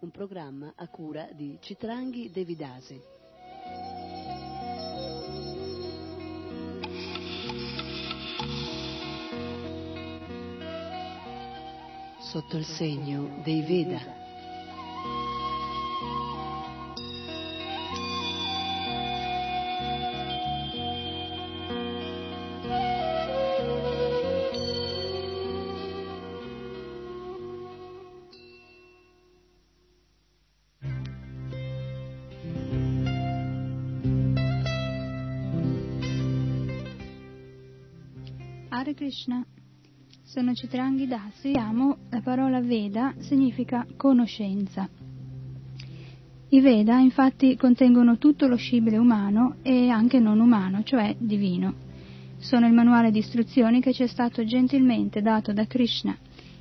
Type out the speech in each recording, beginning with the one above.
un programma a cura di Citranghi Devidasi. Sotto il segno dei Veda. Krishna. Sono Citranghi Dasi. La parola Veda significa conoscenza. I Veda infatti contengono tutto lo scibile umano e anche non umano, cioè divino. Sono il manuale di istruzioni che ci è stato gentilmente dato da Krishna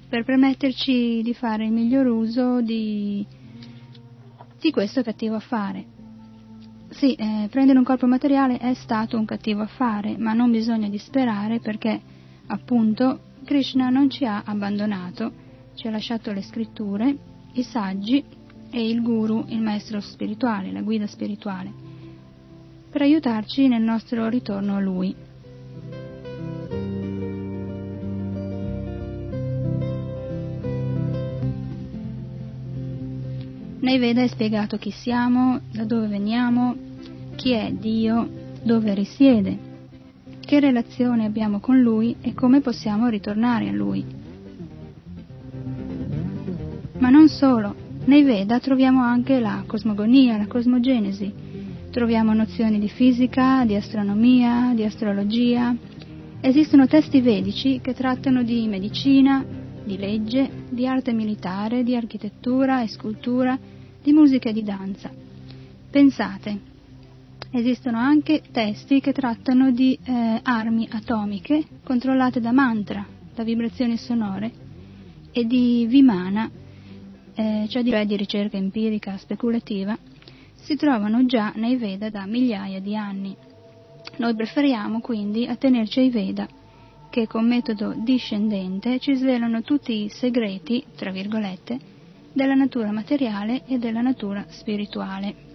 per permetterci di fare il miglior uso di, di questo cattivo affare. Sì, eh, prendere un corpo materiale è stato un cattivo affare, ma non bisogna disperare perché Appunto, Krishna non ci ha abbandonato, ci ha lasciato le scritture, i saggi e il guru, il maestro spirituale, la guida spirituale, per aiutarci nel nostro ritorno a lui. Nei Veda è spiegato chi siamo, da dove veniamo, chi è Dio, dove risiede che relazione abbiamo con Lui e come possiamo ritornare a Lui. Ma non solo, nei Veda troviamo anche la cosmogonia, la cosmogenesi, troviamo nozioni di fisica, di astronomia, di astrologia. Esistono testi vedici che trattano di medicina, di legge, di arte militare, di architettura e scultura, di musica e di danza. Pensate, Esistono anche testi che trattano di eh, armi atomiche controllate da mantra, da vibrazioni sonore, e di Vimana, eh, cioè di, di ricerca empirica speculativa, si trovano già nei Veda da migliaia di anni. Noi preferiamo quindi attenerci ai Veda, che con metodo discendente ci svelano tutti i segreti, tra virgolette, della natura materiale e della natura spirituale.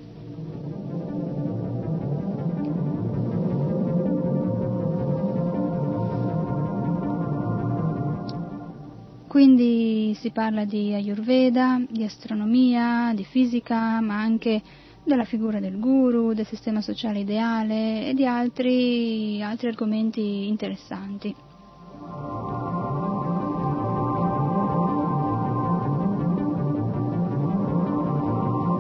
Quindi si parla di Ayurveda, di astronomia, di fisica, ma anche della figura del guru, del sistema sociale ideale e di altri, altri argomenti interessanti.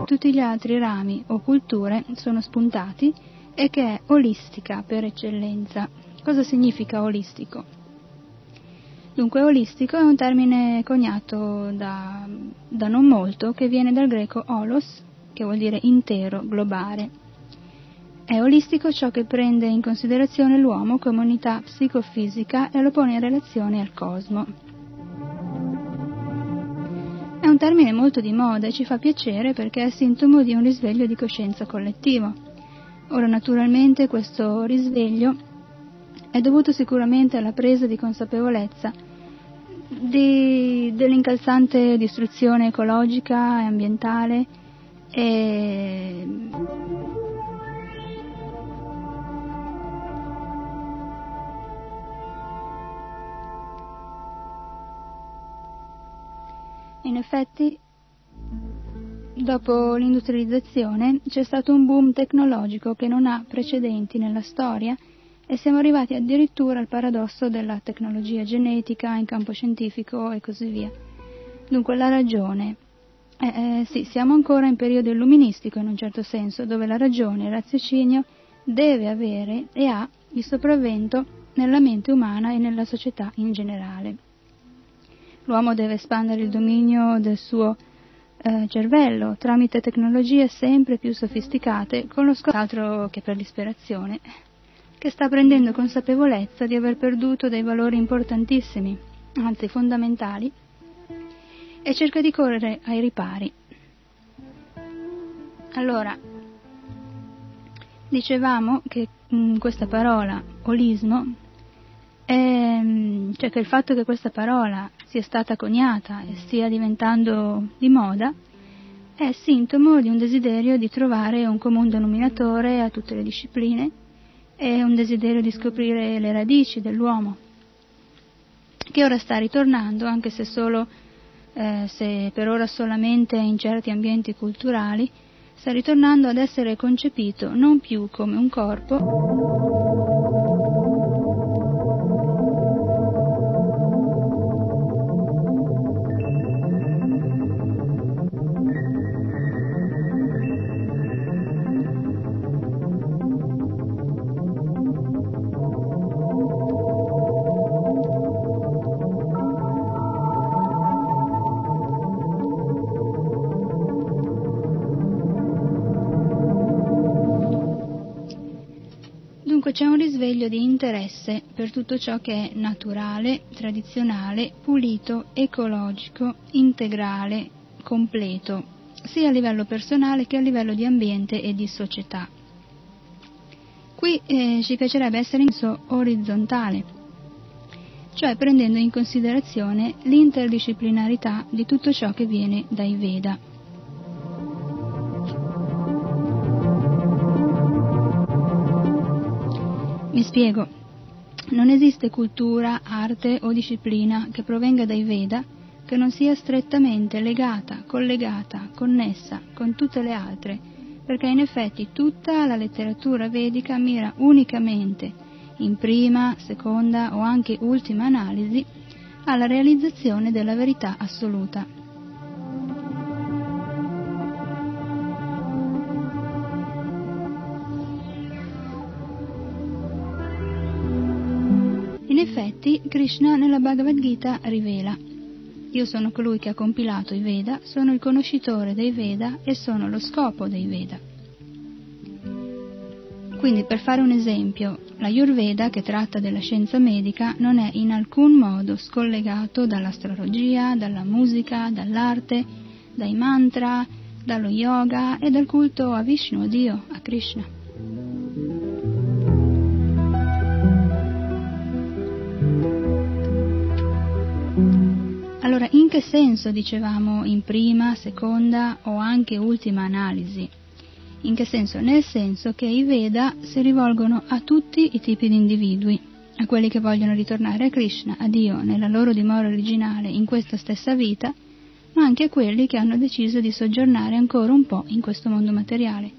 Tutti gli altri rami o culture sono spuntati e che è olistica per eccellenza. Cosa significa olistico? Dunque olistico è un termine coniato da, da non molto che viene dal greco olos, che vuol dire intero, globare. È olistico ciò che prende in considerazione l'uomo come unità psicofisica e lo pone in relazione al cosmo. È un termine molto di moda e ci fa piacere perché è sintomo di un risveglio di coscienza collettivo. Ora naturalmente questo risveglio è dovuto sicuramente alla presa di consapevolezza di, dell'incalzante distruzione ecologica e ambientale e In effetti, dopo l'industrializzazione c'è stato un boom tecnologico che non ha precedenti nella storia e siamo arrivati addirittura al paradosso della tecnologia genetica in campo scientifico e così via. Dunque la ragione. Eh, eh, sì, siamo ancora in periodo illuministico in un certo senso, dove la ragione, il raziocinio, deve avere e ha il sopravvento nella mente umana e nella società in generale. L'uomo deve espandere il dominio del suo eh, cervello tramite tecnologie sempre più sofisticate, con lo scopo altro che per l'ispirazione, che sta prendendo consapevolezza di aver perduto dei valori importantissimi, anzi fondamentali, e cerca di correre ai ripari. Allora, dicevamo che mh, mm, questa parola, olismo, è, mm, cioè che il fatto che questa parola sia stata coniata e stia diventando di moda, è sintomo di un desiderio di trovare un comune denominatore a tutte le discipline e un desiderio di scoprire le radici dell'uomo, che ora sta ritornando, anche se, solo, eh, se per ora solamente in certi ambienti culturali, sta ritornando ad essere concepito non più come un corpo, risveglio di interesse per tutto ciò che è naturale, tradizionale, pulito, ecologico, integrale, completo, sia a livello personale che a livello di ambiente e di società. Qui eh, ci piacerebbe essere in senso orizzontale, cioè prendendo in considerazione l'interdisciplinarità di tutto ciò che viene dai Veda. Spiego. Non esiste cultura, arte o disciplina che provenga dai Veda che non sia strettamente legata, collegata, connessa con tutte le altre, perché in effetti tutta la letteratura vedica mira unicamente, in prima, seconda o anche ultima analisi, alla realizzazione della verità assoluta. Effetti, Krishna nella Bhagavad Gita rivela Io sono colui che ha compilato i Veda, sono il conoscitore dei Veda e sono lo scopo dei Veda. Quindi, per fare un esempio, la Yurveda, che tratta della scienza medica, non è in alcun modo scollegato dall'astrologia, dalla musica, dall'arte, dai mantra, dallo yoga e dal culto a Vishnu, a Dio, a Krishna. In che senso dicevamo in prima, seconda o anche ultima analisi? In che senso? Nel senso che i Veda si rivolgono a tutti i tipi di individui, a quelli che vogliono ritornare a Krishna, a Dio, nella loro dimora originale in questa stessa vita, ma anche a quelli che hanno deciso di soggiornare ancora un po' in questo mondo materiale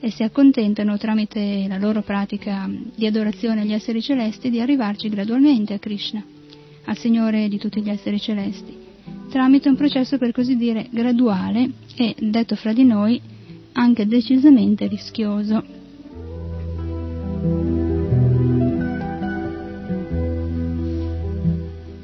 e si accontentano tramite la loro pratica di adorazione agli esseri celesti di arrivarci gradualmente a Krishna al Signore di tutti gli esseri celesti, tramite un processo per così dire graduale e, detto fra di noi, anche decisamente rischioso.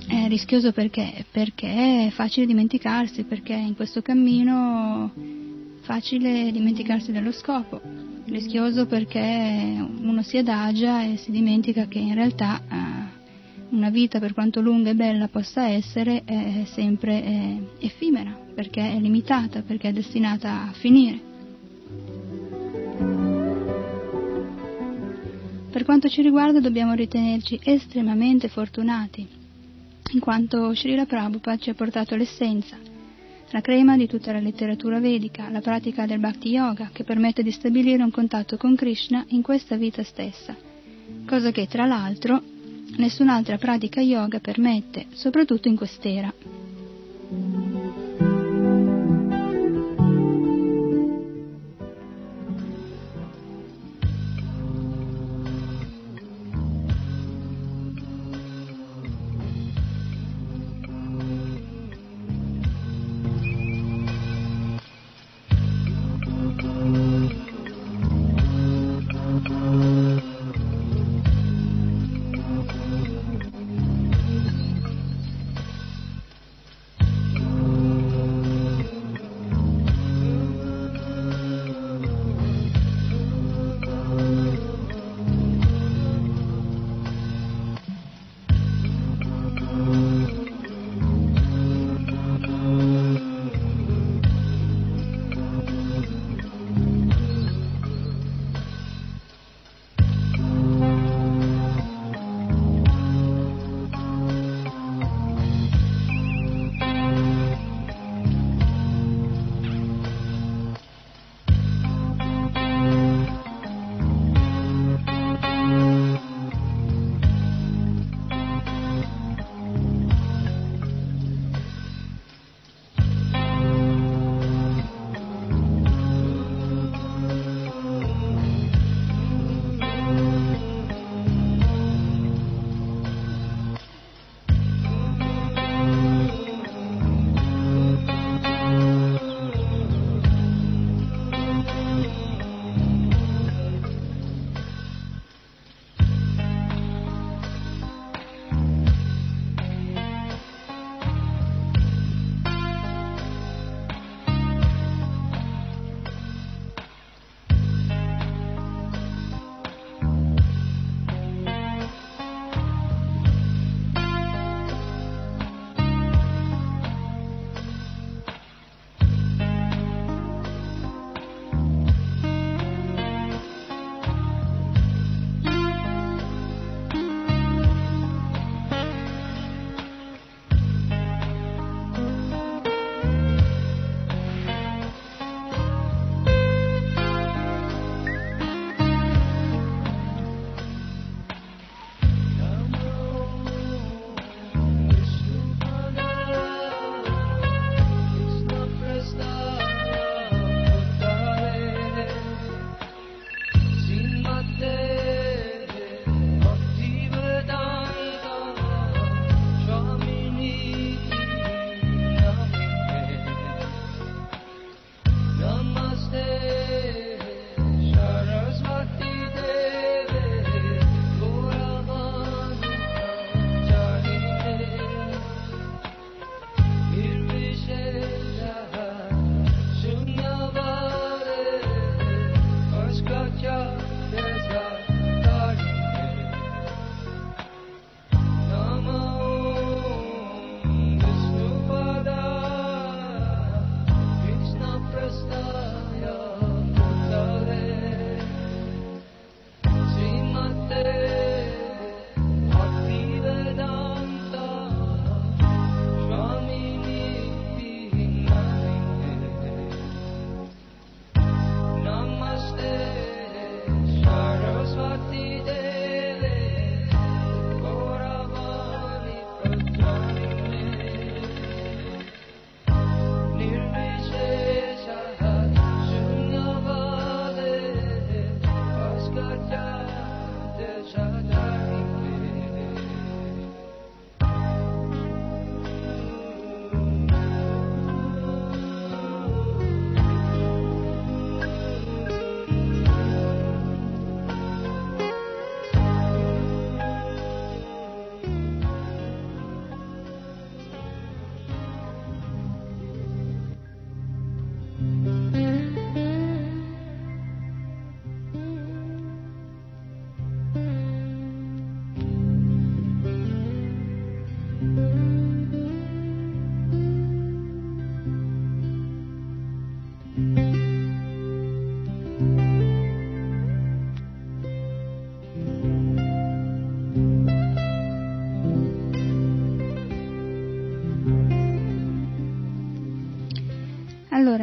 È rischioso perché? Perché è facile dimenticarsi, perché in questo cammino è facile dimenticarsi dello scopo. Rischioso perché uno si adagia e si dimentica che in realtà eh, una vita, per quanto lunga e bella possa essere, è sempre è effimera, perché è limitata, perché è destinata a finire. Per quanto ci riguarda dobbiamo ritenerci estremamente fortunati, in quanto Srila Prabhupada ci ha portato l'essenza, la crema di tutta la letteratura vedica, la pratica del Bhakti Yoga che permette di stabilire un contatto con Krishna in questa vita stessa, cosa che tra l'altro nessun'altra pratica yoga permette, soprattutto in quest'era.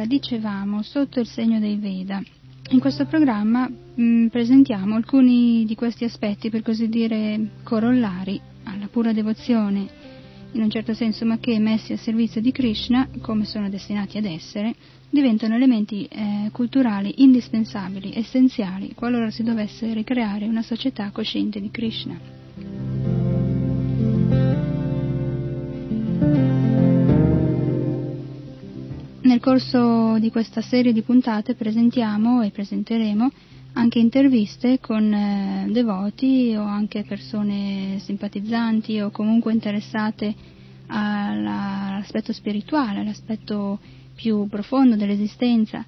Dicevamo, sotto il segno dei Veda. In questo programma mh, mm, presentiamo alcuni di questi aspetti, per così dire, corollari alla pura devozione, in un certo senso, ma che messi a servizio di Krishna, come sono destinati ad essere, diventano elementi eh, culturali indispensabili, essenziali, qualora si dovesse ricreare una società cosciente di Krishna. Corso di questa serie di puntate presentiamo e presenteremo anche interviste con eh, devoti o anche persone simpatizzanti o comunque interessate all'aspetto spirituale, all'aspetto più profondo dell'esistenza.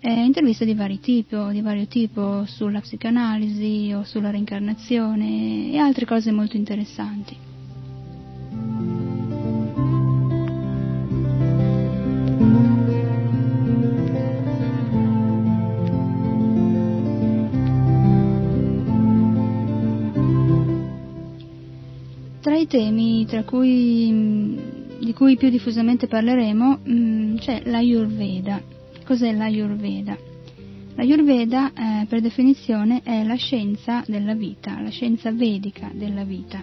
Eh, interviste di, tipo, di vario tipo sulla psicanalisi o sulla reincarnazione e altre cose molto interessanti. I temi cui, di cui più diffusamente parleremo mm, c'è l'Ayurveda. Cos'è l'Ayurveda? L'Ayurveda, eh, per definizione, è la scienza della vita, la scienza vedica della vita.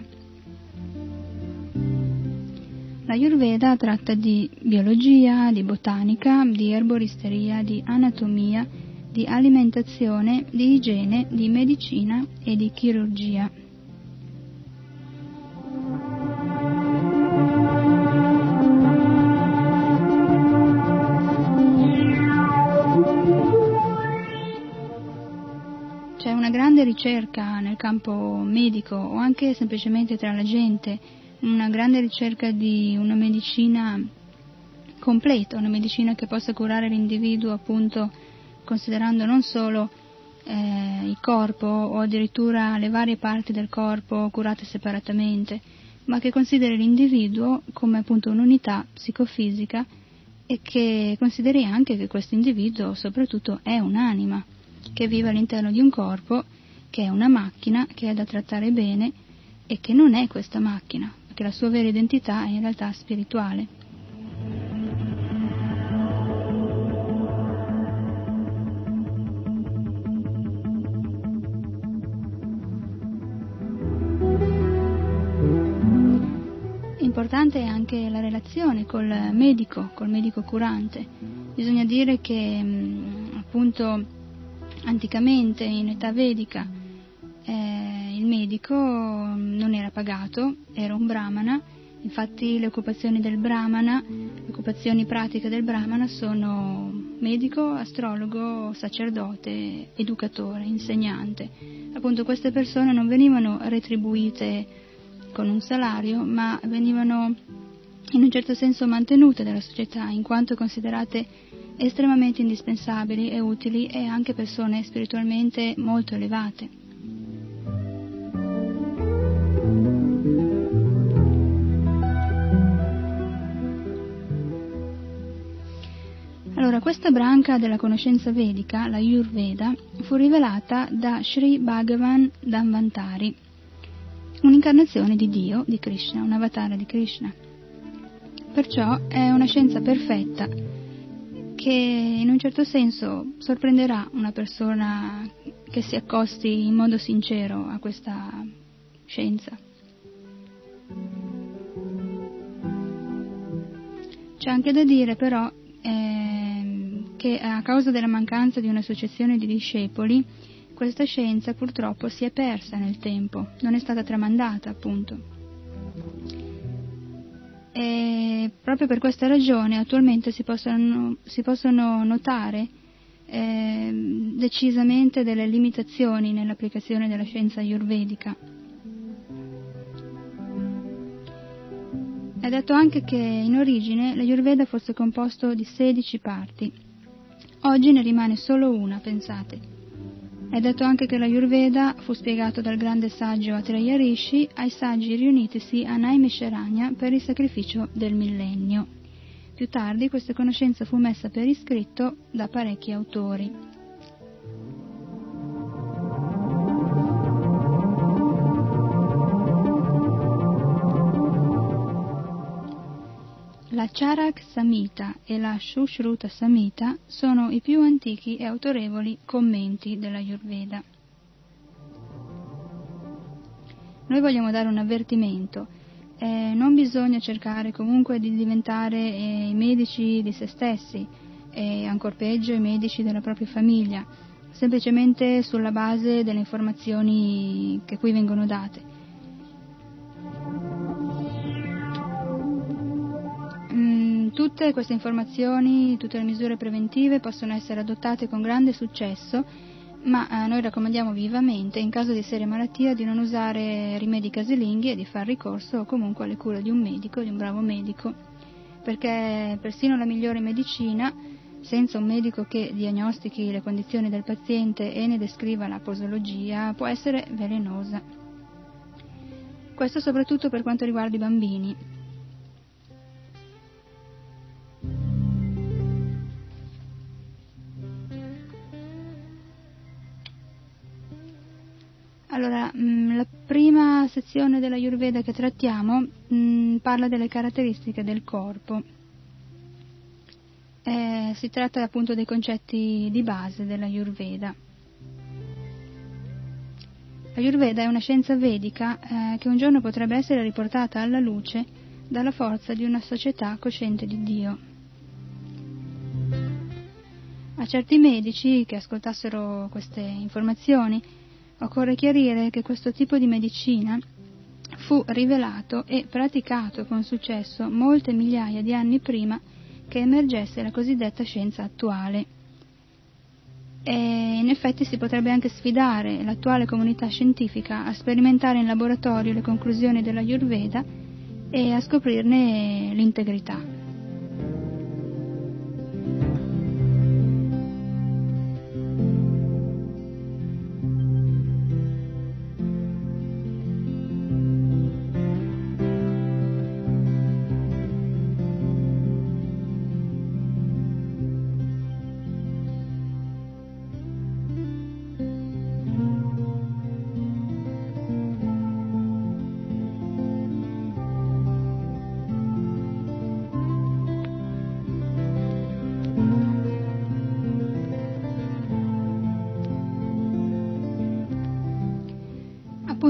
L'Ayurveda tratta di biologia, di botanica, di erboristeria, di anatomia, di alimentazione, di igiene, di medicina e di chirurgia. Ricerca nel campo medico o anche semplicemente tra la gente, una grande ricerca di una medicina completa, una medicina che possa curare l'individuo appunto considerando non solo eh, il corpo o addirittura le varie parti del corpo curate separatamente, ma che consideri l'individuo come appunto un'unità psicofisica e che consideri anche che questo individuo soprattutto è un'anima che vive all'interno di un corpo che è una macchina che è da trattare bene e che non è questa macchina, perché la sua vera identità è in realtà spirituale. Importante è anche la relazione col medico, col medico curante. Bisogna dire che appunto anticamente in età vedica eh, il medico mm, non era pagato, era un brahmana, infatti le occupazioni del brahmana, le occupazioni pratiche del brahmana sono medico, astrologo, sacerdote, educatore, insegnante. Appunto queste persone non venivano retribuite con un salario, ma venivano in un certo senso mantenute dalla società, in quanto considerate estremamente indispensabili e utili e anche persone spiritualmente molto elevate. Allora, questa branca della conoscenza vedica, la Yurveda, fu rivelata da Sri Bhagavan Dhanvantari, un'incarnazione di Dio, di Krishna, un avatar di Krishna. Perciò è una scienza perfetta che in un certo senso sorprenderà una persona che si accosti in modo sincero a questa scienza. C'è anche da dire però eh, che a causa della mancanza di un'associazione di discepoli, questa scienza purtroppo si è persa nel tempo, non è stata tramandata appunto. E proprio per questa ragione attualmente si possono, si possono notare eh, decisamente delle limitazioni nell'applicazione della scienza ayurvedica. È detto anche che in origine l'Ayurveda fosse composto di 16 parti, Oggi ne rimane solo una, pensate. È detto anche che la Yurveda fu spiegato dal grande saggio Atreya Rishi ai saggi riunitisi a Naimisharanya per il sacrificio del millennio. Più tardi questa conoscenza fu messa per iscritto da parecchi autori. La Charak Samhita e la Shushruta Samhita sono i più antichi e autorevoli commenti della Ayurveda. Noi vogliamo dare un avvertimento. Eh, non bisogna cercare comunque di diventare eh, i medici di se stessi e ancora peggio i medici della propria famiglia, semplicemente sulla base delle informazioni che qui vengono date. Tutte queste informazioni, tutte le misure preventive possono essere adottate con grande successo, ma eh, noi raccomandiamo vivamente, in caso di seria malattia, di non usare rimedi casalinghi e di far ricorso comunque alle cure di un medico, di un bravo medico, perché persino la migliore medicina, senza un medico che diagnostichi le condizioni del paziente e ne descriva la posologia, può essere velenosa. Questo soprattutto per quanto riguarda i bambini. Mm, la prima sezione della Ayurveda che trattiamo mm, parla delle caratteristiche del corpo. Eh, si tratta appunto dei concetti di base della Ayurveda. La Ayurveda è una scienza vedica eh, che un giorno potrebbe essere riportata alla luce dalla forza di una società cosciente di Dio. A certi medici che ascoltassero queste informazioni Occorre chiarire che questo tipo di medicina fu rivelato e praticato con successo molte migliaia di anni prima che emergesse la cosiddetta scienza attuale. E in effetti si potrebbe anche sfidare l'attuale comunità scientifica a sperimentare in laboratorio le conclusioni della Ayurveda e a scoprirne l'integrità.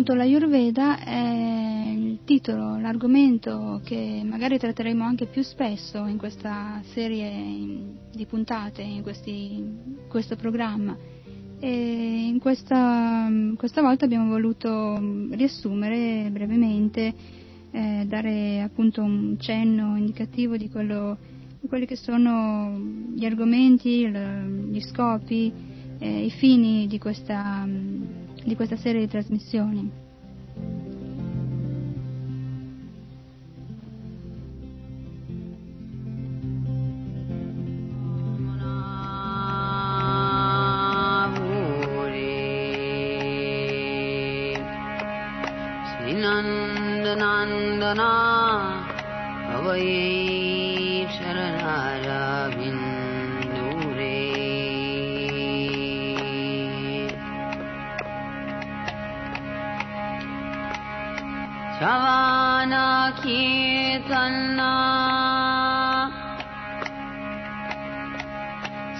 Appunto la Ayurveda è il titolo, l'argomento che magari tratteremo anche più spesso in questa serie di puntate, in questi, questo programma. E in questa, questa, volta abbiamo voluto riassumere brevemente, eh, dare appunto un cenno indicativo di, quello, di quelli che sono gli argomenti, gli scopi, eh, i fini di questa di questa serie di trasmissioni. chavanna Ravana Kirtana.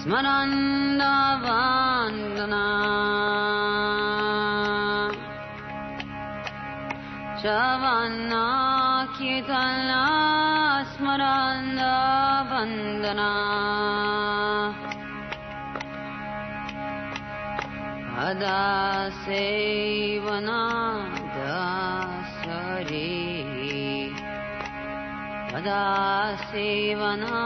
Smaranda Vandana. Javana Kirtana. Smaranda Vandana. Adasevana अदा सेवना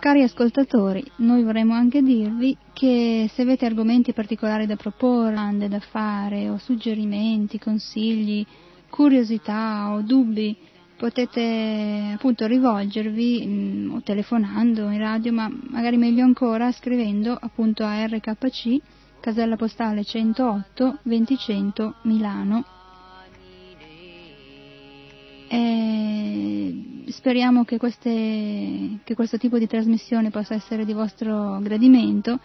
Cari ascoltatori, noi vorremmo anche dirvi che se avete argomenti particolari da proporre, domande da fare o suggerimenti, consigli, curiosità o dubbi, potete appunto rivolgervi mh, o telefonando in radio, ma magari meglio ancora scrivendo appunto a RKC, casella postale 108 2000 Milano. E speriamo che, queste, che questo tipo di trasmissione possa essere di vostro gradimento.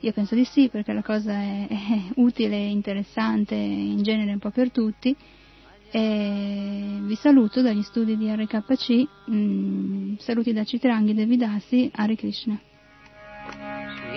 Io penso di sì, perché la cosa è, è utile interessante in genere un po' per tutti. E vi saluto dagli studi di RKC, mm, saluti da Citranghi Devidasi, Hare Krishna.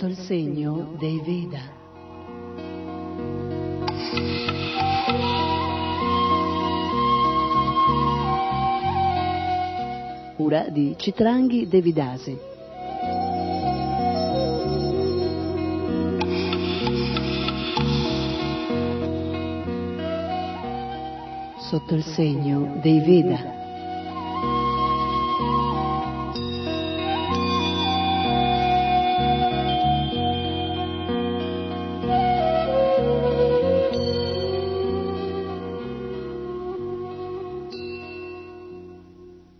Sotto il segno dei Veda. Cura di Citranghi Devidasi. Sotto il segno dei Veda.